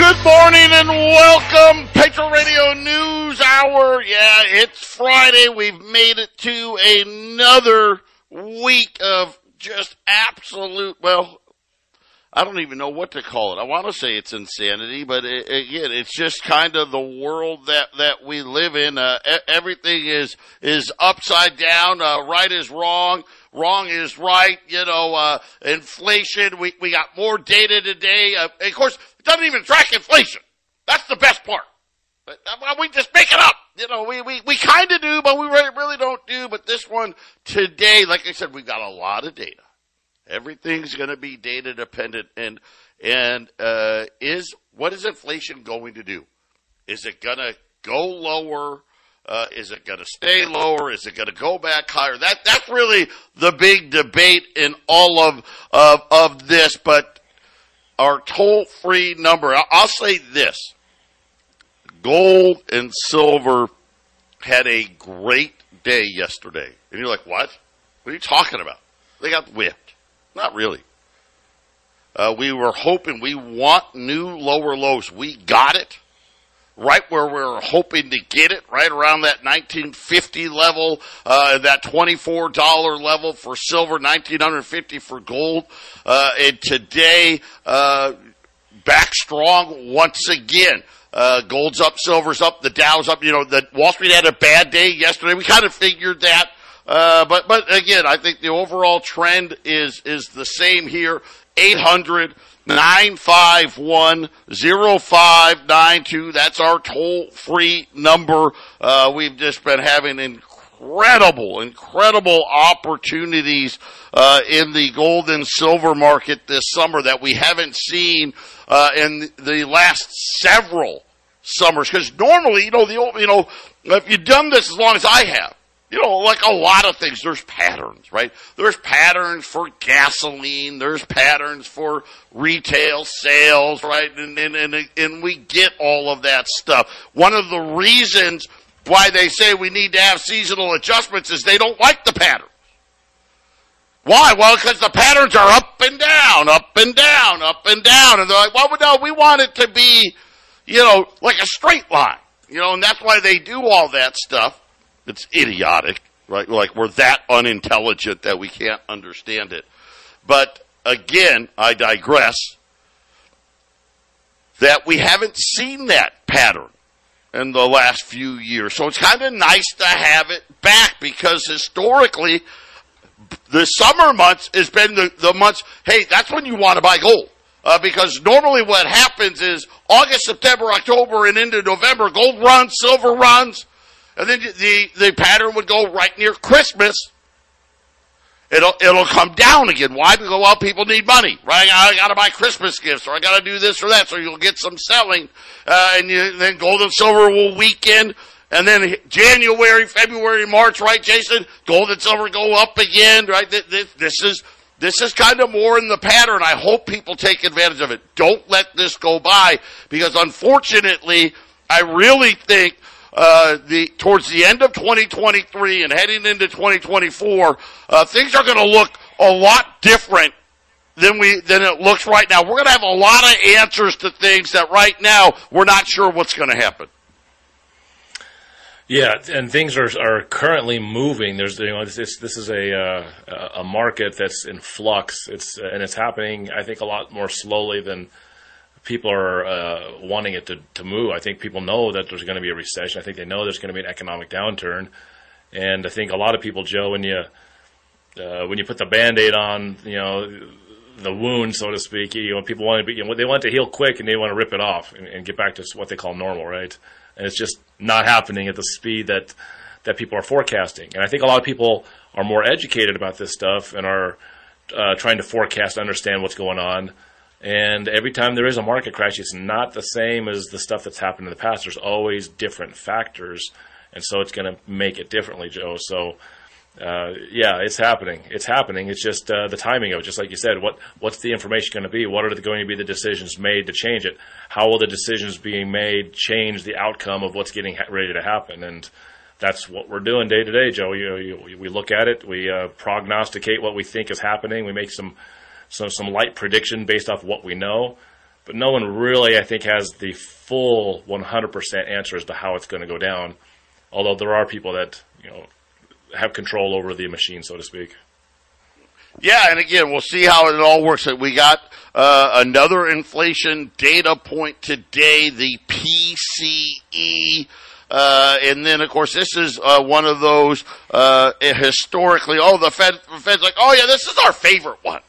Good morning and welcome, Patriot Radio News Hour. Yeah, it's Friday. We've made it to another week of just absolute, well, I don't even know what to call it. I want to say it's insanity, but it, again, it's just kind of the world that, that we live in. Uh, everything is, is upside down. Uh, right is wrong. Wrong is right. You know, uh, inflation. We, we got more data today. Uh, of course, it doesn't even track inflation. That's the best part. But, well, we just make it up. You know, we, we, we kind of do, but we really, really don't do. But this one today, like I said, we've got a lot of data. Everything's going to be data dependent, and and uh, is what is inflation going to do? Is it going to go lower? Uh, is it going to stay lower? Is it going to go back higher? That that's really the big debate in all of of, of this. But our toll free number, I'll say this: gold and silver had a great day yesterday, and you're like, what? What are you talking about? They got whipped. Not really. Uh, we were hoping we want new lower lows. We got it right where we were hoping to get it, right around that 1950 level, uh, that $24 level for silver, 1950 for gold. Uh, and today, uh, back strong once again. Uh, gold's up, silver's up, the Dow's up. You know, the Wall Street had a bad day yesterday. We kind of figured that. Uh, but but again, I think the overall trend is is the same here. 800 951 0592. That's our toll free number. Uh, we've just been having incredible, incredible opportunities uh, in the gold and silver market this summer that we haven't seen uh, in the last several summers. Because normally, you know, the old, you know, if you've done this as long as I have, you know, like a lot of things, there's patterns, right? There's patterns for gasoline. There's patterns for retail sales, right? And, and, and, and we get all of that stuff. One of the reasons why they say we need to have seasonal adjustments is they don't like the pattern. Why? Well, because the patterns are up and down, up and down, up and down. And they're like, well, no, we want it to be, you know, like a straight line. You know, and that's why they do all that stuff. It's idiotic, right? Like we're that unintelligent that we can't understand it. But again, I digress. That we haven't seen that pattern in the last few years. So it's kind of nice to have it back because historically, the summer months has been the, the months, hey, that's when you want to buy gold. Uh, because normally what happens is August, September, October, and into November, gold runs, silver runs, and then the, the pattern would go right near Christmas. It'll, it'll come down again. Why? Because, well, people need money, right? I gotta buy Christmas gifts, or I gotta do this or that, so you'll get some selling, uh, and you, then gold and silver will weaken, and then January, February, March, right, Jason? Gold and silver go up again, right? This, this is, this is kind of more in the pattern. I hope people take advantage of it. Don't let this go by, because unfortunately, I really think uh, the towards the end of 2023 and heading into 2024, uh, things are going to look a lot different than we than it looks right now. We're going to have a lot of answers to things that right now we're not sure what's going to happen. Yeah, and things are are currently moving. There's you know this this is a uh, a market that's in flux. It's and it's happening. I think a lot more slowly than people are uh, wanting it to, to move. I think people know that there's going to be a recession. I think they know there's going to be an economic downturn, and I think a lot of people, Joe, when you uh, when you put the band-aid on, you know, the wound, so to speak, you know, people want to be, you know, they want to heal quick and they want to rip it off and, and get back to what they call normal, right? And it's just not happening at the speed that that people are forecasting. And I think a lot of people are more educated about this stuff and are uh, trying to forecast, understand what's going on And every time there is a market crash, it's not the same as the stuff that's happened in the past. There's always different factors, and so it's going to make it differently, Joe. So, uh, yeah, it's happening. It's happening. It's just uh, the timing of it. Just like you said, what what's the information going to be? What are going to be the decisions made to change it? How will the decisions being made change the outcome of what's getting ha- ready to happen? And that's what we're doing day to day, Joe. You, you, we look at it, we uh, prognosticate what we think is happening, we make some some some light prediction based off what we know, but no one really, I think, has the full 100% answer as to how it's going to go down. Although there are people that you know have control over the machine, so to speak. Yeah, and again, we'll see how it all works. We got uh, another inflation data point today, the PCE. Uh, and then, of course, this is uh, one of those uh, historically. Oh, the Fed, the Fed's like, oh yeah, this is our favorite one.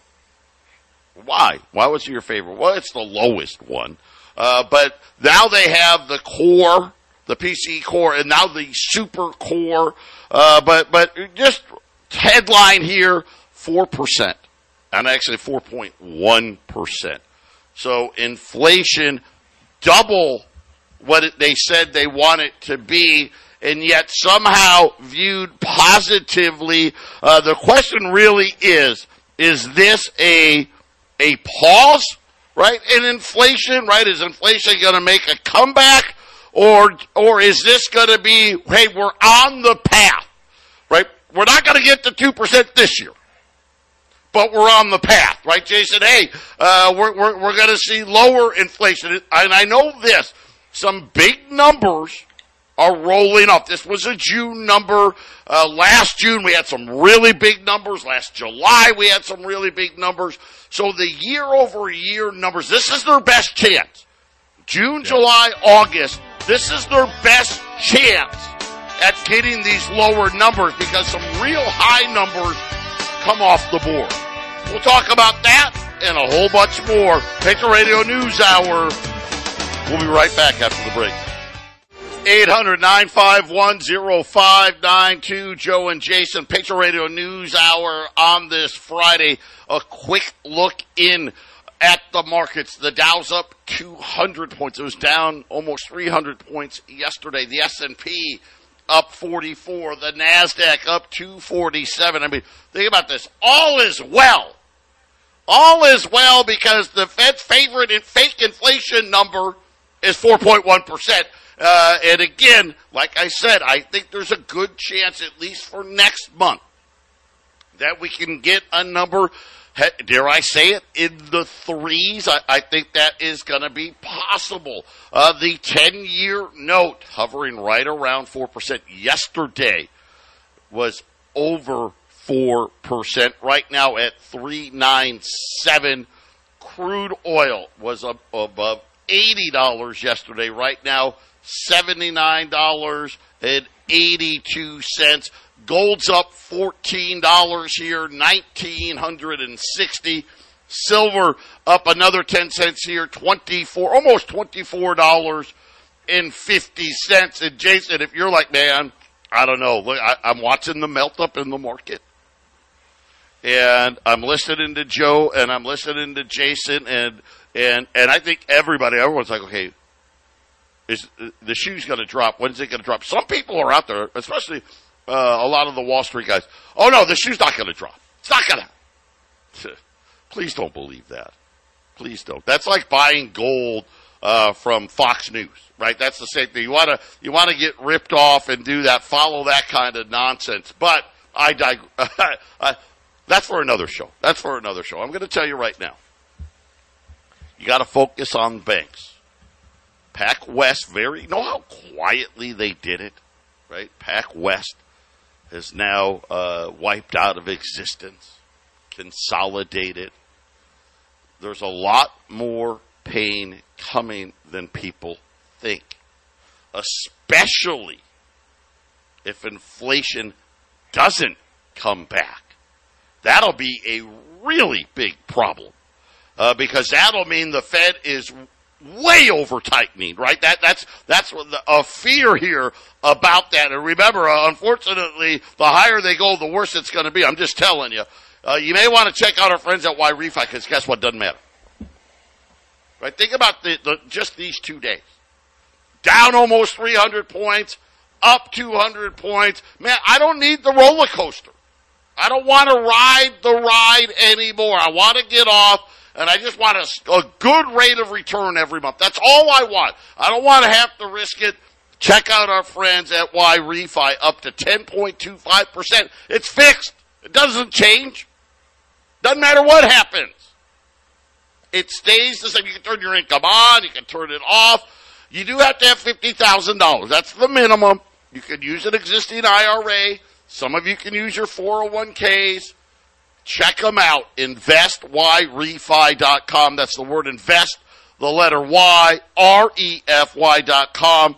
Why? Why was it your favorite? Well, it's the lowest one. Uh, but now they have the core, the PC core, and now the super core. Uh, but but just headline here, four percent, and actually four point one percent. So inflation double what it, they said they want it to be, and yet somehow viewed positively. Uh, the question really is: Is this a a pause, right, in inflation? Right? Is inflation going to make a comeback, or or is this going to be? Hey, we're on the path, right? We're not going to get to two percent this year but we're on the path, right, Jason? Hey, uh, we're, we're, we're going to see lower inflation. And I know this some big numbers are rolling up. This was a June number. Uh, last June we had some really big numbers. Last July we had some really big numbers. So the year over year numbers, this is their best chance. June, July, August, this is their best chance at getting these lower numbers because some real high numbers come off the board. We'll talk about that and a whole bunch more. Patriot Radio News Hour We'll be right back after the break. 800-951-0592. Joe and Jason, Patriot Radio News Hour on this Friday. A quick look in at the markets. The Dow's up 200 points. It was down almost 300 points yesterday. The S&P up 44. The NASDAQ up 247. I mean, think about this. All is well. All is well because the Fed's favorite fake inflation number is 4.1%. Uh, and again, like I said, I think there's a good chance, at least for next month, that we can get a number, dare I say it, in the threes. I, I think that is going to be possible. Uh, the 10 year note hovering right around 4% yesterday was over 4% right now at 397 crude oil was above $80 yesterday. Right now, $79.82. Gold's up $14 here, 1960 Silver up another 10 cents here, 24, almost $24 and 50 cents. And Jason, if you're like, man, I don't know, I, I'm watching the melt up in the market and I'm listening to Joe and I'm listening to Jason and and and I think everybody, everyone's like, okay, is the shoe's going to drop? When's it going to drop? Some people are out there, especially uh, a lot of the Wall Street guys. Oh no, the shoe's not going to drop. It's not going to. Please don't believe that. Please don't. That's like buying gold uh, from Fox News, right? That's the same thing. You want to you want to get ripped off and do that. Follow that kind of nonsense. But I dig- that's for another show. That's for another show. I'm going to tell you right now. You got to focus on banks. PacWest, very, you know how quietly they did it, right? PacWest is now uh, wiped out of existence, consolidated. There's a lot more pain coming than people think, especially if inflation doesn't come back. That'll be a really big problem uh, because that'll mean the Fed is way over tightening, right? That that's that's the, a fear here about that. And remember, uh, unfortunately, the higher they go, the worse it's going to be. I'm just telling you. Uh, you may want to check out our friends at YRefy because guess what? Doesn't matter. Right? Think about the, the just these two days. Down almost 300 points, up 200 points. Man, I don't need the roller coaster. I don't want to ride the ride anymore. I want to get off and I just want a, a good rate of return every month. That's all I want. I don't want to have to risk it. Check out our friends at YRefy up to 10.25%. It's fixed. It doesn't change. Doesn't matter what happens. It stays the same. You can turn your income on, you can turn it off. You do have to have $50,000. That's the minimum. You can use an existing IRA. Some of you can use your 401ks. Check them out. InvestYRefi.com. That's the word invest, the letter Y, R-E-F-Y dot com.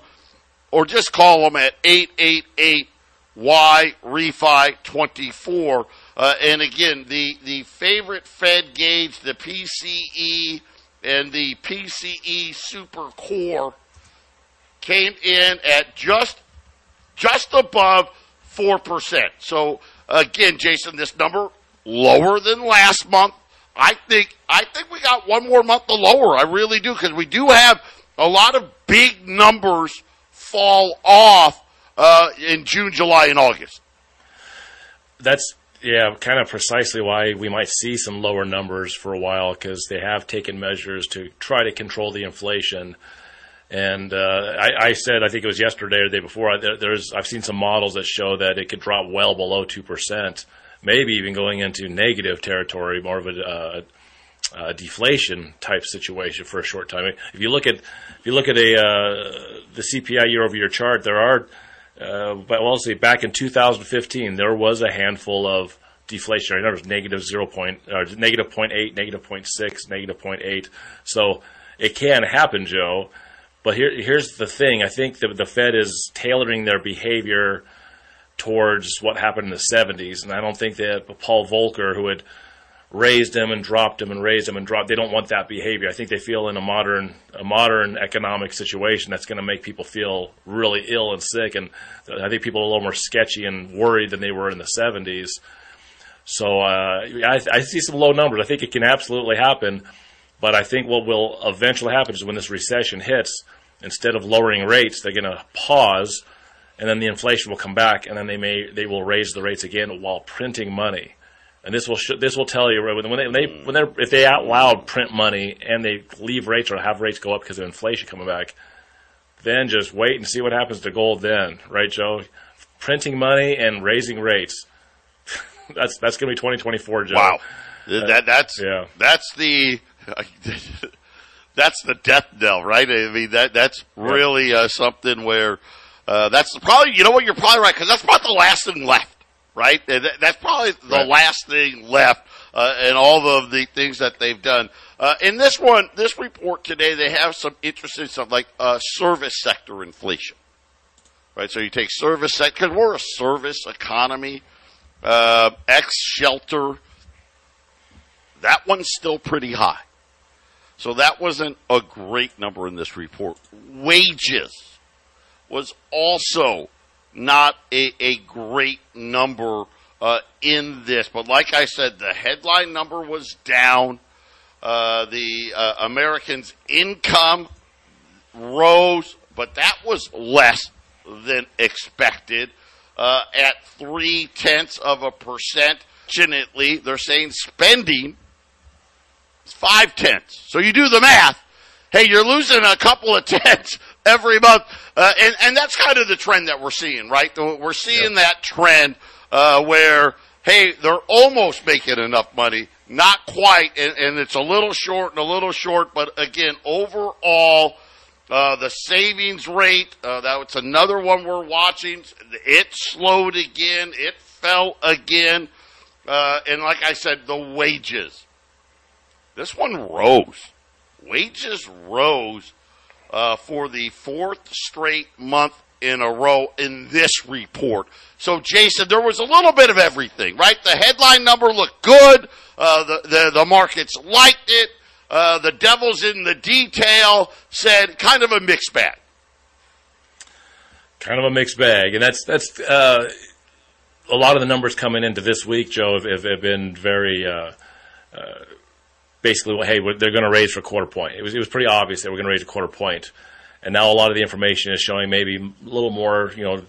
Or just call them at 888 Y Refi 24. Uh, and again, the, the favorite Fed gauge, the PCE and the PCE Super Core came in at just just above four percent. So again, Jason, this number lower than last month. I think I think we got one more month to lower. I really do because we do have a lot of big numbers fall off uh, in June, July, and August. That's yeah, kind of precisely why we might see some lower numbers for a while because they have taken measures to try to control the inflation. And uh, I, I, said, I think it was yesterday or the day before. There, there's I've seen some models that show that it could drop well below two percent, maybe even going into negative territory, more of a, uh, a deflation type situation for a short time. If you look at if you look at a uh, the CPI year over year chart, there are uh, but well, see, back in 2015, there was a handful of deflationary numbers, negative 0. Point, or negative 0.8, negative 0.6, negative 0.8. So it can happen, Joe. But here, here's the thing. I think that the Fed is tailoring their behavior towards what happened in the 70s. And I don't think that Paul Volcker, who had – raised them and dropped them and raised them and dropped. They don't want that behavior. I think they feel in a modern a modern economic situation that's going to make people feel really ill and sick. And I think people are a little more sketchy and worried than they were in the 70s. So uh, I, I see some low numbers. I think it can absolutely happen. But I think what will eventually happen is when this recession hits, instead of lowering rates, they're going to pause, and then the inflation will come back, and then they may they will raise the rates again while printing money and this will sh- this will tell you when they, when they when they if they out loud print money and they leave rates or have rates go up because of inflation coming back, then just wait and see what happens to gold. Then, right, Joe? Printing money and raising rates. that's that's going to be 2024, Joe. Wow, uh, that that's yeah. that's the. that's the death knell, right? I mean, that that's really uh, something where uh, that's probably you know what you're probably right because that's about the last thing left right? That's probably the right. last thing left uh, in all of the things that they've done. Uh, in this one, this report today, they have some interesting stuff like uh, service sector inflation, right? So you take service sector because we're a service economy. Uh, X shelter, that one's still pretty high. So that wasn't a great number in this report. Wages was also not a, a great number uh, in this. But like I said, the headline number was down. Uh, the uh, Americans' income rose, but that was less than expected uh, at three tenths of a percent. Fortunately, they're saying spending is five tenths. So you do the math. Hey, you're losing a couple of tenths every month. Uh, and, and that's kind of the trend that we're seeing, right? We're seeing that trend uh, where, hey, they're almost making enough money, not quite, and, and it's a little short and a little short, but again, overall, uh, the savings rate, uh, that's another one we're watching. It slowed again. It fell again. Uh, and like I said, the wages. This one rose. Wages rose uh, for the fourth straight month in a row in this report. So, Jason, there was a little bit of everything, right? The headline number looked good. Uh, the, the, the markets liked it. Uh, the devil's in the detail said kind of a mixed bag. Kind of a mixed bag, and that's that's uh, a lot of the numbers coming into this week, Joe, have, have been very uh, uh, basically, hey, they're going to raise for a quarter point. It was it was pretty obvious they were going to raise a quarter point, and now a lot of the information is showing maybe a little more, you know,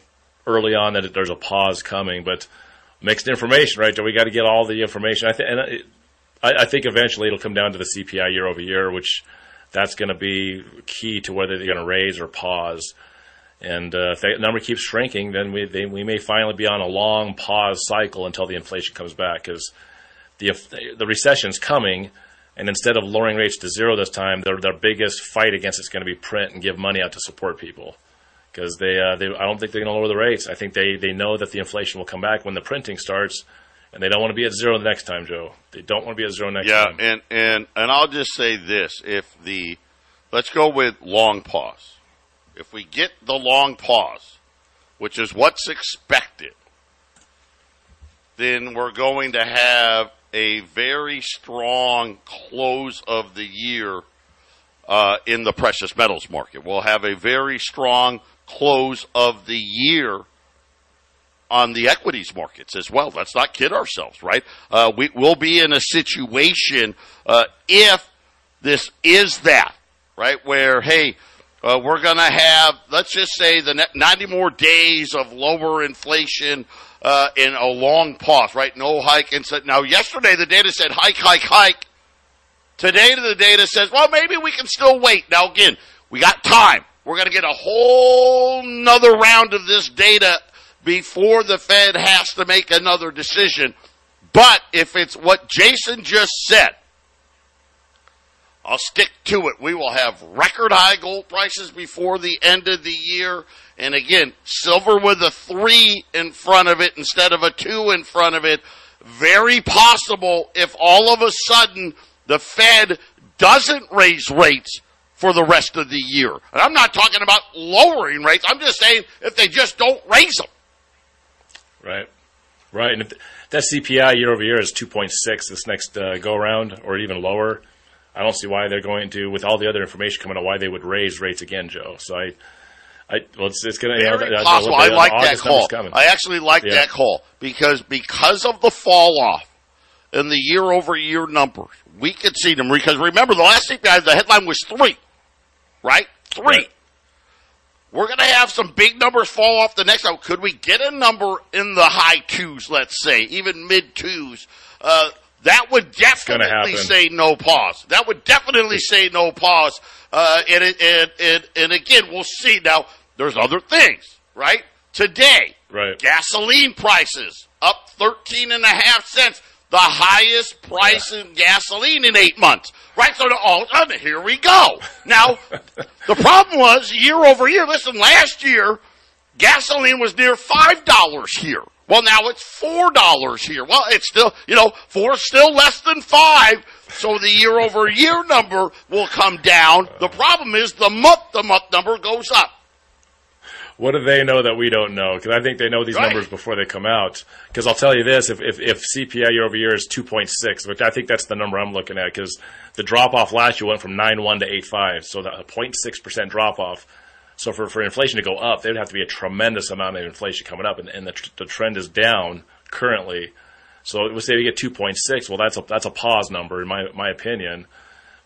early on that there's a pause coming, but mixed information, right? So we got to get all the information. I think, and it, I, I think eventually it'll come down to the CPI year over year, which that's going to be key to whether they're going to raise or pause. And uh, if that number keeps shrinking, then we they, we may finally be on a long pause cycle until the inflation comes back because the the recession's coming, and instead of lowering rates to zero this time, their their biggest fight against it's going to be print and give money out to support people because they, uh, they I don't think they're going to lower the rates. I think they, they know that the inflation will come back when the printing starts, and they don't want to be at zero the next time, Joe. They don't want to be at zero next yeah, time. Yeah, and and and I'll just say this: if the let's go with long pause. If we get the long pause, which is what's expected, then we're going to have a very strong close of the year uh, in the precious metals market. We'll have a very strong close of the year on the equities markets as well. Let's not kid ourselves, right? Uh, we will be in a situation uh, if this is that, right, where hey, uh, we're going to have let's just say the 90 more days of lower inflation. Uh, in a long pause, right? No hike. And so, now yesterday the data said hike, hike, hike. Today the data says, well, maybe we can still wait. Now again, we got time. We're going to get a whole nother round of this data before the Fed has to make another decision. But if it's what Jason just said, I'll stick to it. We will have record high gold prices before the end of the year. And again, silver with a three in front of it instead of a two in front of it. Very possible if all of a sudden the Fed doesn't raise rates for the rest of the year. And I'm not talking about lowering rates. I'm just saying if they just don't raise them. Right. Right. And if that CPI year over year is 2.6 this next uh, go around or even lower, I don't see why they're going to, with all the other information coming out, why they would raise rates again, Joe. So I, I well, it's, it's going to. Very you know, possible. I like that call. I actually like yeah. that call because because of the fall off in the year over year numbers, we could see them because remember the last CPI, the headline was three right? Three. Right. We're going to have some big numbers fall off the next time. Could we get a number in the high twos, let's say, even mid twos? Uh, that would definitely say no pause. That would definitely say no pause. Uh, and, and, and, and again, we'll see. Now, there's other things, right? Today, right. gasoline prices up 13 and a half cents the highest price yeah. in gasoline in eight months. Right? So all of a sudden, here we go. Now, the problem was year over year. Listen, last year, gasoline was near $5 here. Well, now it's four dollars here. Well, it's still, you know, four is still less than five. So the year over year number will come down. The problem is the month to month number goes up what do they know that we don't know? Because I think they know these right. numbers before they come out. Because I'll tell you this: if, if, if CPI year over year is two point six, which I think that's the number I'm looking at, because the drop off last year went from nine one to eight five, so the 0.6 percent drop off. So for, for inflation to go up, there would have to be a tremendous amount of inflation coming up, and, and the, the trend is down currently. So we say we get 2.6. Well, that's a that's a pause number in my my opinion.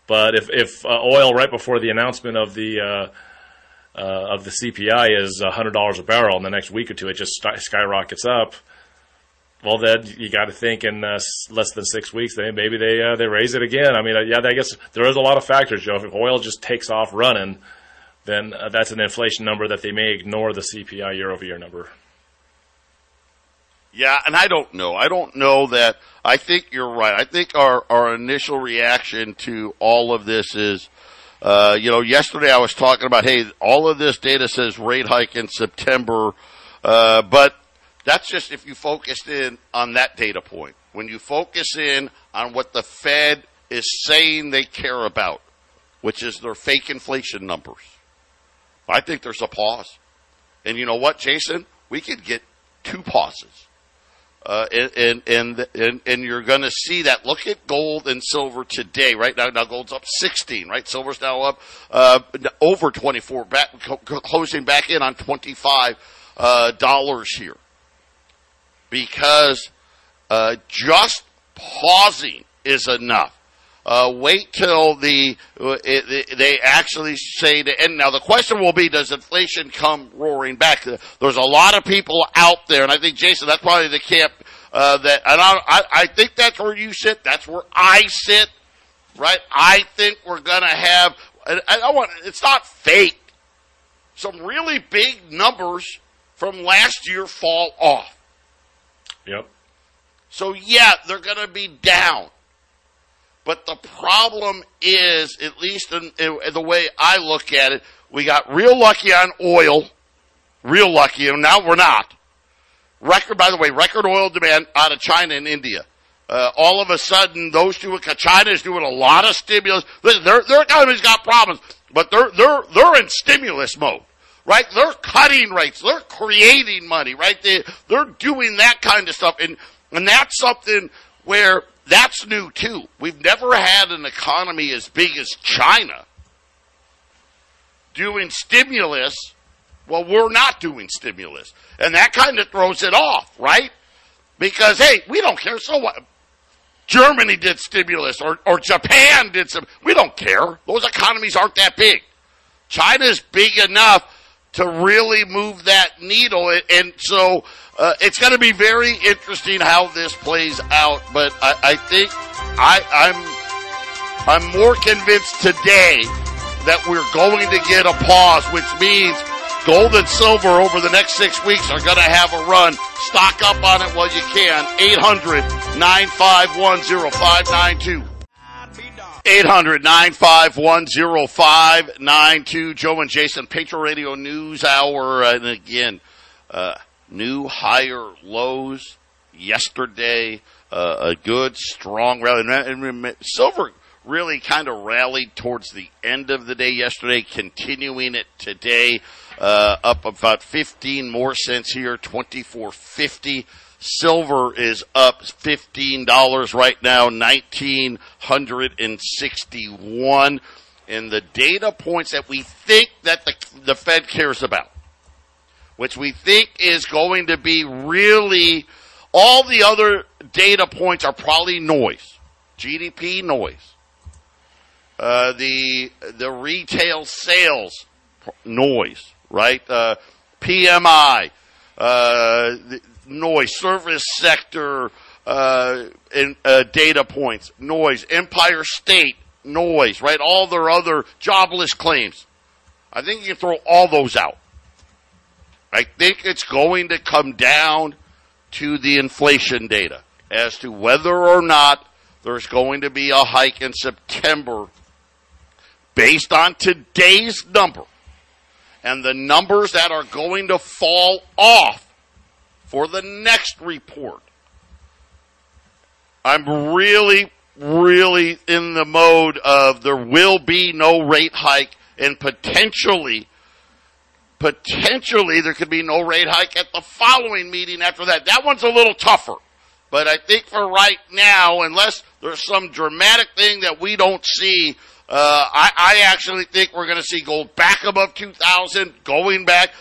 But if if uh, oil right before the announcement of the uh, uh, of the CPI is $100 a barrel, in the next week or two it just skyrockets up. Well, then you got to think in uh, less than six weeks, they maybe they uh, they raise it again. I mean, uh, yeah, I guess there is a lot of factors, Joe. If oil just takes off running, then uh, that's an inflation number that they may ignore the CPI year over year number. Yeah, and I don't know. I don't know that. I think you're right. I think our, our initial reaction to all of this is uh, you know, yesterday I was talking about, hey, all of this data says rate hike in September, uh, but that's just if you focused in on that data point. When you focus in on what the Fed is saying they care about, which is their fake inflation numbers, I think there's a pause. And you know what, Jason? We could get two pauses. Uh, and, and, and, and you're going to see that. Look at gold and silver today, right now. Now gold's up 16, right? Silver's now up, uh, over 24, back, closing back in on 25, uh, dollars here. Because, uh, just pausing is enough. Uh, wait till the uh, it, they actually say the end. Now the question will be: Does inflation come roaring back? There's a lot of people out there, and I think Jason, that's probably the camp uh, that. And I, I, I think that's where you sit. That's where I sit. Right? I think we're gonna have. I, I want. It's not fake. Some really big numbers from last year fall off. Yep. So yeah, they're going to be down. But the problem is, at least in, in, the way I look at it, we got real lucky on oil, real lucky, and now we're not. Record, by the way, record oil demand out of China and India. Uh, all of a sudden, those two, China is doing a lot of stimulus. Their, their economy's got problems, but they're, they're, they're in stimulus mode right? They're cutting rates. They're creating money, right? They, they're doing that kind of stuff. And, and that's something where that's new too. We've never had an economy as big as China doing stimulus. Well, we're not doing stimulus. And that kind of throws it off, right? Because, hey, we don't care. So what? Germany did stimulus or, or Japan did some. We don't care. Those economies aren't that big. China's big enough to really move that needle. And so uh, it's going to be very interesting how this plays out. But I, I think I, I'm I'm more convinced today that we're going to get a pause, which means gold and silver over the next six weeks are going to have a run. Stock up on it while you can. 800 951 0592. 800 951 0592. Joe and Jason, Patriot Radio News Hour. And again, uh, new higher lows yesterday. Uh, a good, strong rally. Silver really kind of rallied towards the end of the day yesterday, continuing it today. Uh, up about 15 more cents here, 2450. Silver is up $15 right now, 1961 and the data points that we think that the, the Fed cares about, which we think is going to be really all the other data points are probably noise. GDP noise. Uh, the the retail sales noise, right? Uh, PMI, uh, noise, service sector uh, in, uh, data points, noise, Empire State, noise, right? All their other jobless claims. I think you can throw all those out. I think it's going to come down to the inflation data as to whether or not there's going to be a hike in September based on today's number and the numbers that are going to fall off for the next report. I'm really, really in the mode of there will be no rate hike and potentially, potentially there could be no rate hike at the following meeting after that. That one's a little tougher. But I think for right now, unless there's some dramatic thing that we don't see, uh, I, I actually think we're going to see gold back above 2,000, going back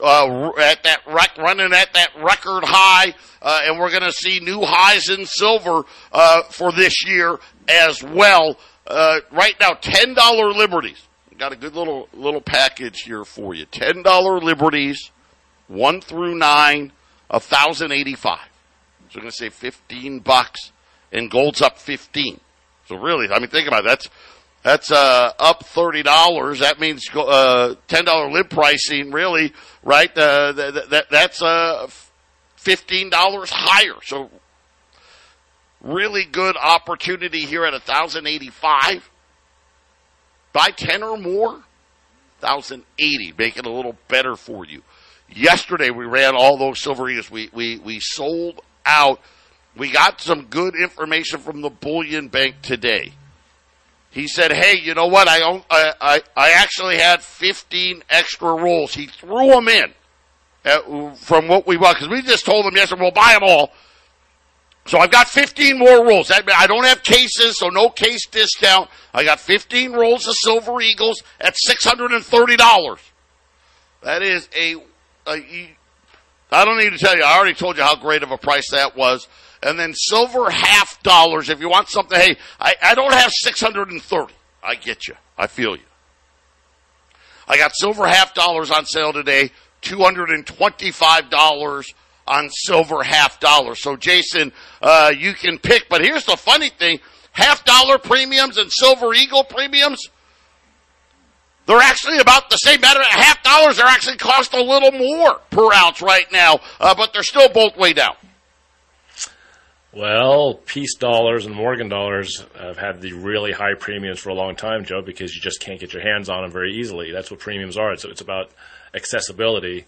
uh, at that rec- running at that record high, uh, and we're going to see new highs in silver uh, for this year as well. Uh, right now, ten dollar liberties. Got a good little little package here for you. Ten dollar liberties, one through nine, a thousand eighty five. So we're going to say fifteen bucks, and gold's up fifteen. So really, I mean, think about it. That's that's uh, up thirty dollars. That means uh, ten dollar lib pricing, really, right? Uh, that, that, that's uh, fifteen dollars higher. So, really good opportunity here at thousand eighty five. Buy ten or more, thousand eighty. Make it a little better for you. Yesterday we ran all those silver eagles. We we we sold out. We got some good information from the bullion bank today he said, "Hey, you know what? I I I actually had 15 extra rolls. He threw them in at, from what we bought because we just told him yesterday we'll buy them all. So I've got 15 more rolls. I don't have cases, so no case discount. I got 15 rolls of Silver Eagles at $630. That is a, a I don't need to tell you. I already told you how great of a price that was. And then silver half dollars if you want something. Hey, I, I don't have 630. I get you. I feel you. I got silver half dollars on sale today, $225 on silver half dollars. So Jason, uh, you can pick, but here's the funny thing. Half dollar premiums and silver eagle premiums, they're actually about the same. Matter half dollars are actually cost a little more per ounce right now, uh, but they're still both way down. Well, Peace dollars and Morgan dollars have had the really high premiums for a long time, Joe, because you just can't get your hands on them very easily. That's what premiums are. So it's about accessibility,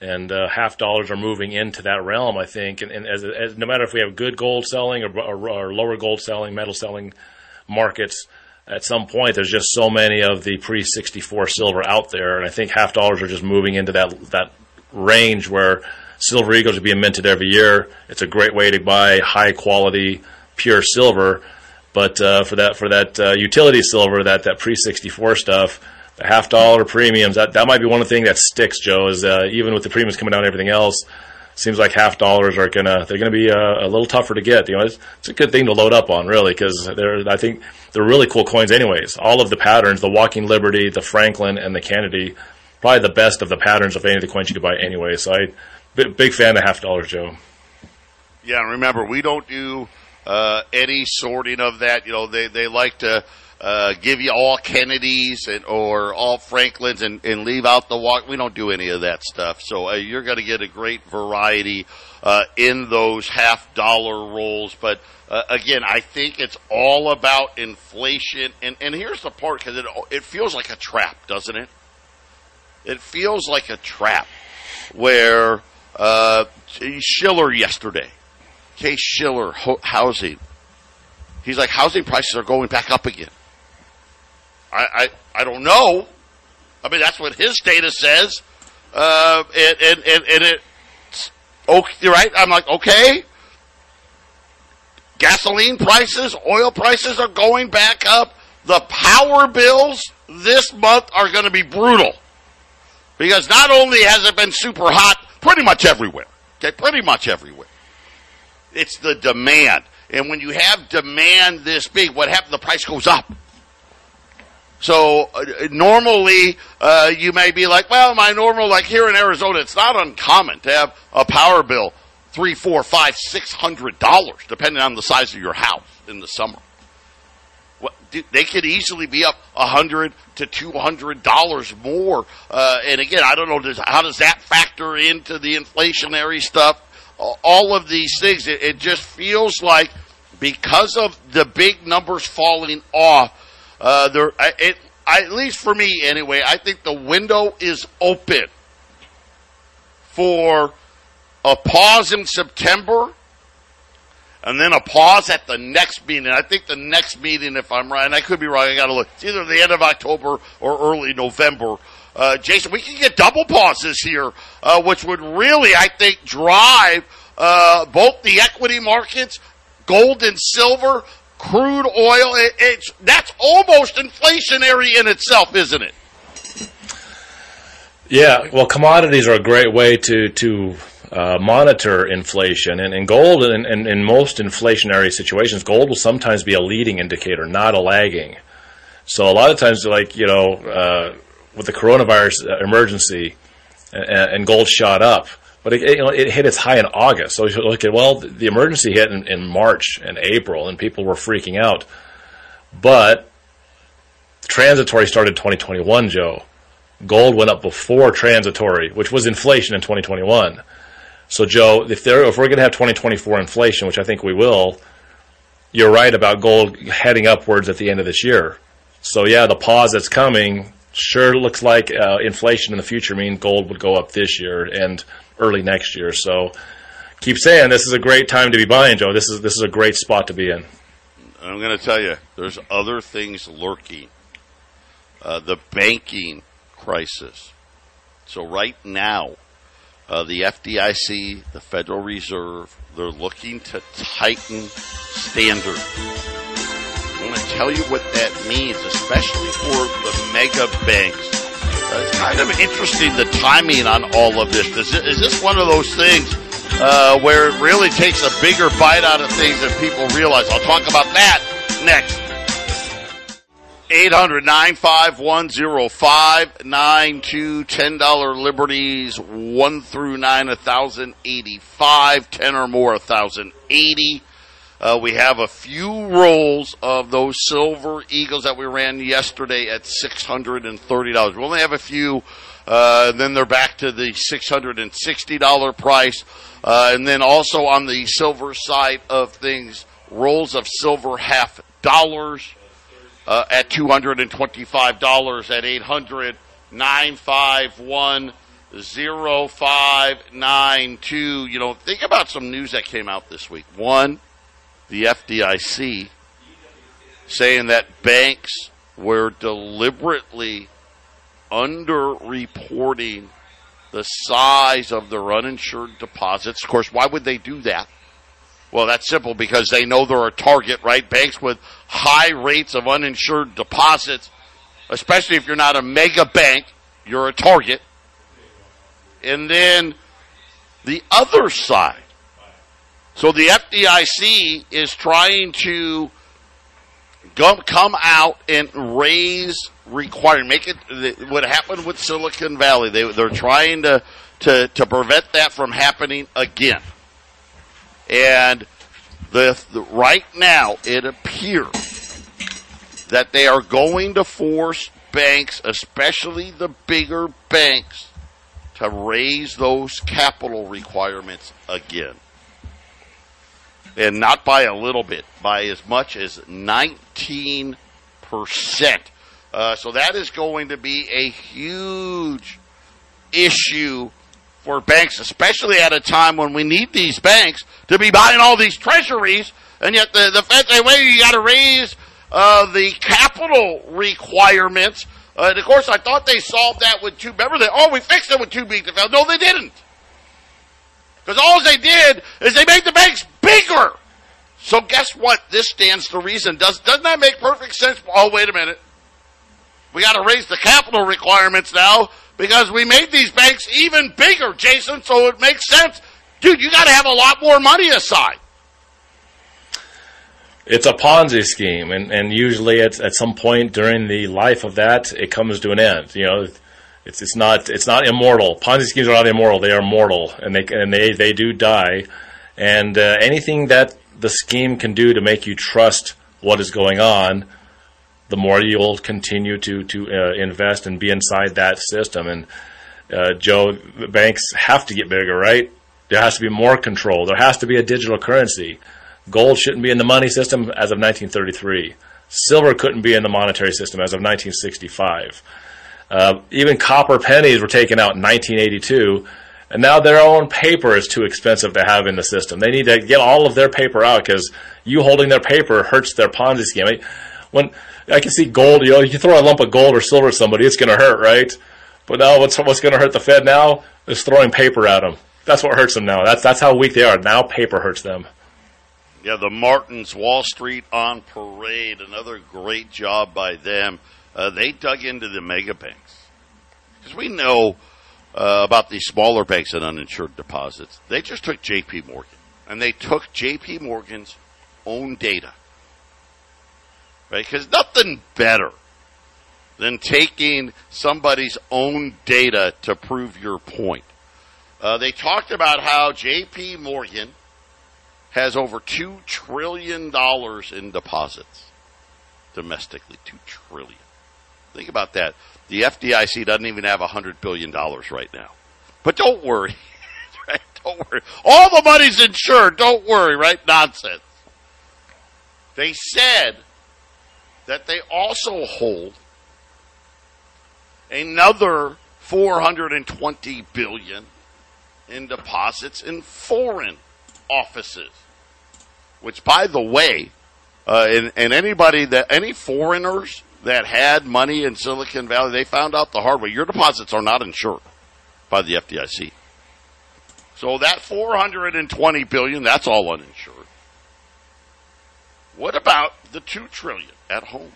and uh, half dollars are moving into that realm, I think. And, and as, as, no matter if we have good gold selling or, or, or lower gold selling, metal selling markets, at some point there's just so many of the pre 64 silver out there, and I think half dollars are just moving into that that range where Silver Eagles are being minted every year. It's a great way to buy high quality, pure silver. But uh, for that for that uh, utility silver, that that pre sixty four stuff, the half dollar premiums, that that might be one of the things that sticks. Joe is uh, even with the premiums coming down, and everything else seems like half dollars are gonna they're gonna be uh, a little tougher to get. You know, it's, it's, a good thing to load up on, really, because they're I think they're really cool coins, anyways. All of the patterns, the Walking Liberty, the Franklin, and the Kennedy, probably the best of the patterns of any of the coins you could buy anyway. So I big fan of half dollar Joe. Yeah, remember we don't do uh, any sorting of that. You know, they they like to uh, give you all Kennedys and or all Franklins and, and leave out the walk. We don't do any of that stuff. So uh, you're going to get a great variety uh, in those half dollar rolls. But uh, again, I think it's all about inflation. And and here's the part because it it feels like a trap, doesn't it? It feels like a trap where uh, Shiller yesterday, Case Shiller, ho- housing. He's like housing prices are going back up again. I, I, I don't know. I mean, that's what his data says. Uh, and, and, and, and it, okay, right? I'm like, okay. Gasoline prices, oil prices are going back up. The power bills this month are going to be brutal. Because not only has it been super hot pretty much everywhere, okay, pretty much everywhere, it's the demand. And when you have demand this big, what happens? The price goes up. So uh, normally uh, you may be like, well, my normal like here in Arizona, it's not uncommon to have a power bill three, four, five, six hundred dollars, depending on the size of your house in the summer. They could easily be up a hundred to two hundred dollars more. Uh, and again, I don't know does, how does that factor into the inflationary stuff. All of these things, it, it just feels like because of the big numbers falling off uh, there, it, at least for me anyway, I think the window is open for a pause in September and then a pause at the next meeting. I think the next meeting, if I'm right, and I could be wrong, I got to look. It's either the end of October or early November. Uh, Jason, we can get double pauses here, uh, which would really, I think, drive uh, both the equity markets, gold and silver, crude oil. It, it's that's almost inflationary in itself, isn't it? Yeah, well, commodities are a great way to to uh, monitor inflation, and, and gold, in, in, in, most inflationary situations, gold will sometimes be a leading indicator, not a lagging. So a lot of times, like you know, uh, with the coronavirus emergency, and, and gold shot up but it, you know, it hit its high in August. So you look at well, the emergency hit in, in March and April, and people were freaking out. But transitory started 2021, Joe. Gold went up before transitory, which was inflation in 2021. So, Joe, if there, if we're going to have 2024 inflation, which I think we will, you're right about gold heading upwards at the end of this year. So, yeah, the pause that's coming sure looks like uh, inflation in the future means gold would go up this year, and early next year. So keep saying this is a great time to be buying, Joe. This is this is a great spot to be in. I'm going to tell you, there's other things lurking. Uh, the banking crisis. So right now, uh, the FDIC, the Federal Reserve, they're looking to tighten standards. I want to tell you what that means, especially for the mega banks it's kind of interesting the timing on all of this. Is, it, is this one of those things uh, where it really takes a bigger bite out of things than people realize. I'll talk about that next. 800 951 0592 $10 liberties 1 through 9 1085 10 or more 1080 uh, we have a few rolls of those silver eagles that we ran yesterday at $630 we only have a few uh, then they're back to the $660 price. Uh, and then also on the silver side of things rolls of silver half dollars uh, at $225 at 800 951 0592. You know, think about some news that came out this week. One, the FDIC saying that banks were deliberately underreporting the size of their uninsured deposits. Of course, why would they do that? Well, that's simple because they know they're a target, right? Banks with high rates of uninsured deposits, especially if you're not a mega bank, you're a target. And then the other side. So the FDIC is trying to come out and raise requirement, make it what happened with Silicon Valley. They, they're trying to, to, to prevent that from happening again. And the, the, right now, it appears that they are going to force banks, especially the bigger banks, to raise those capital requirements again. And not by a little bit, by as much as 19%. Uh, so that is going to be a huge issue for banks, especially at a time when we need these banks to be buying all these treasuries, and yet the, the Fed say, wait, you got to raise uh, the capital requirements. Uh, and of course, I thought they solved that with two. Remember, they oh, we fixed it with too big to. No, they didn't, because all they did is they made the banks bigger. So guess what? This stands to reason. Does doesn't that make perfect sense? Oh, wait a minute. We got to raise the capital requirements now because we made these banks even bigger, Jason, so it makes sense. Dude, you got to have a lot more money aside. It's a Ponzi scheme, and, and usually at, at some point during the life of that, it comes to an end. You know, it's it's not it's not immortal. Ponzi schemes are not immortal; they are mortal, and they and they they do die. And uh, anything that the scheme can do to make you trust what is going on, the more you'll continue to to uh, invest and be inside that system. And uh, Joe, banks have to get bigger, right? There has to be more control. There has to be a digital currency. Gold shouldn't be in the money system as of 1933. Silver couldn't be in the monetary system as of 1965. Uh, even copper pennies were taken out in 1982, and now their own paper is too expensive to have in the system. They need to get all of their paper out because you holding their paper hurts their Ponzi scheme. I, when I can see gold, you know, you throw a lump of gold or silver at somebody, it's going to hurt, right? But now what's what's going to hurt the Fed now is throwing paper at them. That's what hurts them now. That's that's how weak they are. Now paper hurts them. Yeah, the Martens Wall Street on parade. Another great job by them. Uh, they dug into the mega banks because we know uh, about these smaller banks and uninsured deposits. They just took J.P. Morgan and they took J.P. Morgan's own data right? Because nothing better than taking somebody's own data to prove your point. Uh, they talked about how J.P. Morgan has over two trillion dollars in deposits domestically. Two trillion. Think about that. The FDIC doesn't even have a hundred billion dollars right now. But don't worry. right? Don't worry. All the money's insured. Don't worry, right? Nonsense. They said that they also hold another 420 billion in deposits in foreign offices. Which, by the way, uh, and, and anybody that any foreigners that had money in Silicon Valley, they found out the hard way. Your deposits are not insured by the FDIC. So that 420 billion, that's all uninsured. What about the 2 trillion at home?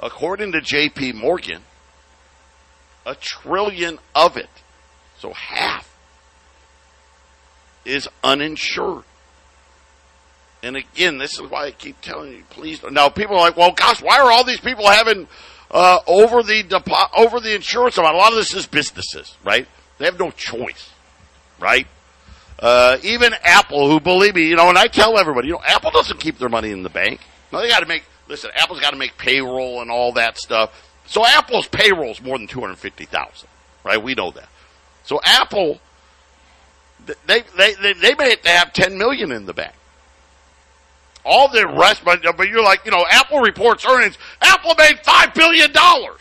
According to JP Morgan, a trillion of it, so half, is uninsured. And again, this is why I keep telling you, please. Now, people are like, well, gosh, why are all these people having uh, over the depo- over the insurance amount? A lot of this is businesses, right? They have no choice, right? Uh, even Apple, who believe me, you know, and I tell everybody, you know, Apple doesn't keep their money in the bank. No, they got to make. Listen, Apple's got to make payroll and all that stuff. So Apple's payroll is more than two hundred fifty thousand, right? We know that. So Apple, they they they, they may have have ten million in the bank. All the rest, but, but you're like, you know, Apple reports earnings. Apple made five billion dollars.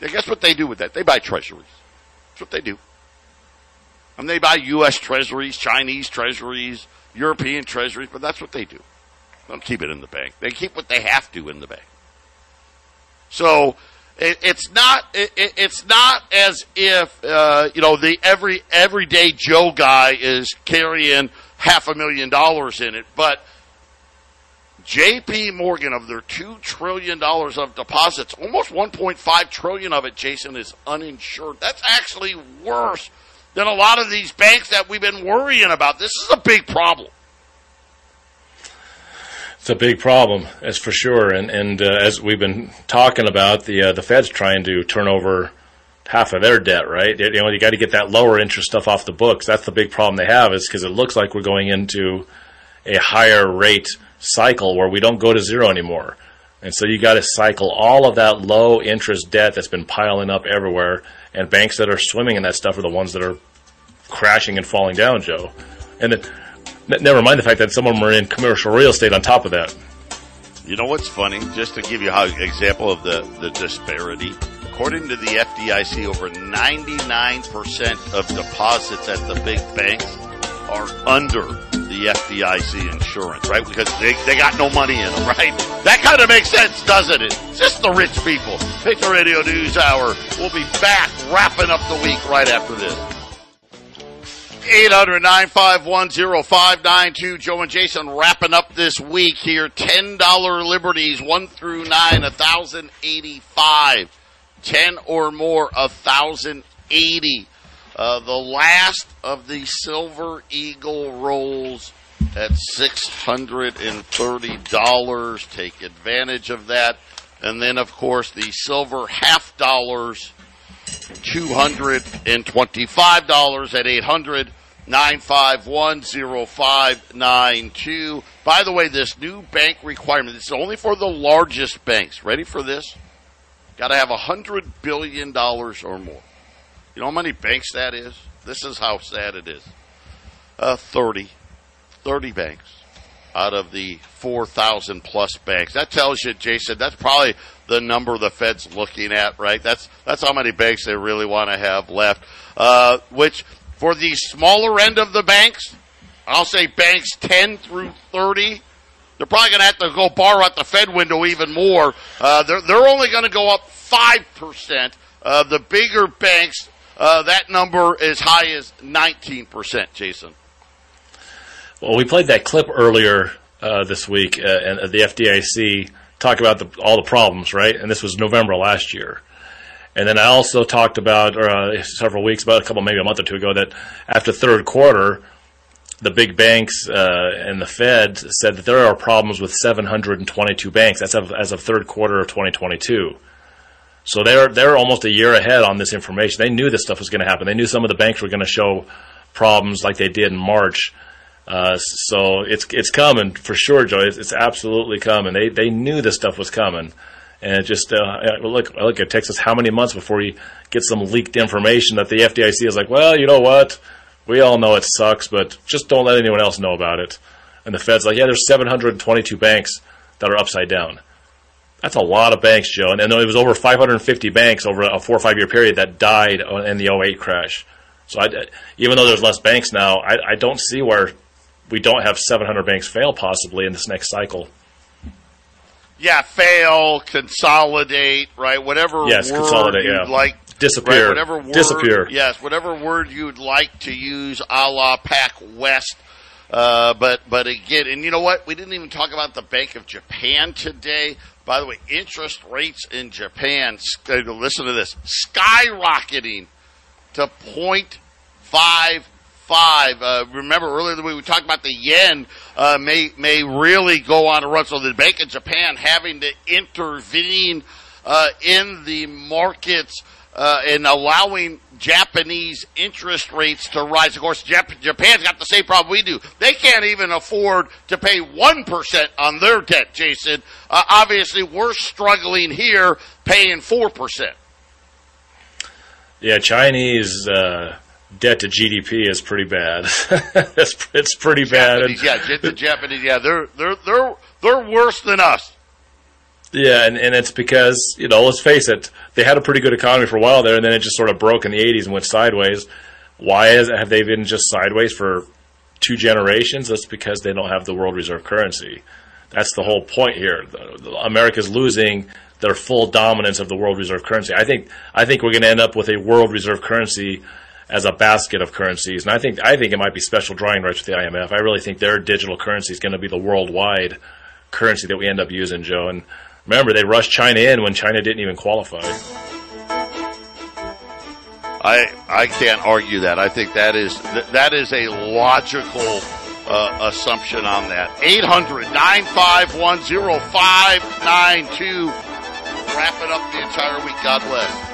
Yeah, guess what they do with that? They buy treasuries. That's what they do. And they buy U.S. treasuries, Chinese treasuries, European treasuries, but that's what they do. They don't keep it in the bank. They keep what they have to in the bank. So it, it's not it, it's not as if uh, you know the every everyday Joe guy is carrying half a million dollars in it, but J.P. Morgan of their two trillion dollars of deposits, almost 1.5 trillion of it, Jason, is uninsured. That's actually worse than a lot of these banks that we've been worrying about. This is a big problem. It's a big problem, that's for sure. And and uh, as we've been talking about, the uh, the Fed's trying to turn over half of their debt, right? You know, you got to get that lower interest stuff off the books. That's the big problem they have, is because it looks like we're going into a higher rate cycle where we don't go to zero anymore. And so you got to cycle all of that low interest debt that's been piling up everywhere. And banks that are swimming in that stuff are the ones that are crashing and falling down, Joe. And it, never mind the fact that some of them are in commercial real estate on top of that. You know what's funny? Just to give you an example of the, the disparity. According to the FDIC, over 99% of deposits at the big banks are under the FDIC insurance, right? Because they, they got no money in them, right? That kind of makes sense, doesn't it? It's just the rich people. Patriot Radio News Hour. We'll be back wrapping up the week right after this. 800-951-0592. Joe and Jason wrapping up this week here. $10 liberties, 1 through 9, 1,085. 10 or more, 1,080. Uh, the last of the Silver Eagle rolls at $630. Take advantage of that. And then, of course, the silver half dollars, $225 at 800 951 0592. By the way, this new bank requirement, is only for the largest banks. Ready for this? Got to have $100 billion or more. You know how many banks that is? This is how sad it is. Uh, 30. 30 banks out of the 4,000 plus banks. That tells you, Jason, that's probably the number the Fed's looking at, right? That's, that's how many banks they really want to have left. Uh, which, for the smaller end of the banks, I'll say banks 10 through 30, they're probably going to have to go borrow at the Fed window even more. Uh, they're, they're only going to go up 5%. Uh, the bigger banks, uh, that number as high as 19%, Jason. Well, we played that clip earlier uh, this week, uh, and uh, the FDIC talked about the, all the problems, right? And this was November last year. And then I also talked about uh, several weeks, about a couple, maybe a month or two ago, that after third quarter, the big banks uh, and the Fed said that there are problems with 722 banks. That's as of, as of third quarter of 2022. So they're they're almost a year ahead on this information. They knew this stuff was going to happen. They knew some of the banks were going to show problems like they did in March. Uh, so it's it's coming for sure, Joe. It's, it's, absolutely coming. They they knew this stuff was coming, and it just uh, look look. Takes us how many months before you get some leaked information that the FDIC is like, well, you know what? We all know it sucks, but just don't let anyone else know about it. And the Fed's like, yeah, there's 722 banks that are upside down. That's a lot of banks, Joe. And, and it was over 550 banks over a four or five year period that died in the 08 crash. So I, even though there's less banks now, I, I don't see where we don't have 700 banks fail possibly in this next cycle. Yeah, fail, consolidate, right? Whatever yes, word consolidate, you'd yeah. like disappear, right? whatever word, disappear. Yes, whatever word you'd like to use, a la Pac West. Uh, but but again, and you know what? We didn't even talk about the Bank of Japan today. By the way, interest rates in Japan, listen to this, skyrocketing to 0.55 five. Uh, remember earlier the week we talked about the yen uh, may may really go on a run. So the Bank of Japan having to intervene uh, in the markets uh, and allowing Japanese interest rates to rise. Of course, Jap- Japan's got the same problem we do. They can't even afford to pay 1% on their debt, Jason. Uh, obviously, we're struggling here paying 4%. Yeah, Chinese uh, debt to GDP is pretty bad. it's, it's pretty Japanese, bad. yeah, the Japanese, yeah, they're, they're, they're, they're worse than us. Yeah, and, and it's because, you know, let's face it, they had a pretty good economy for a while there, and then it just sort of broke in the 80s and went sideways. Why is, have they been just sideways for two generations? That's because they don't have the world reserve currency. That's the whole point here. America's losing their full dominance of the world reserve currency. I think I think we're going to end up with a world reserve currency as a basket of currencies, and I think I think it might be special drawing rights with the IMF. I really think their digital currency is going to be the worldwide currency that we end up using, Joe. And remember, they rushed China in when China didn't even qualify. I I can't argue that. I think that is that is a logical uh, assumption on that. 800-951-0592. Wrapping up the entire week. God bless.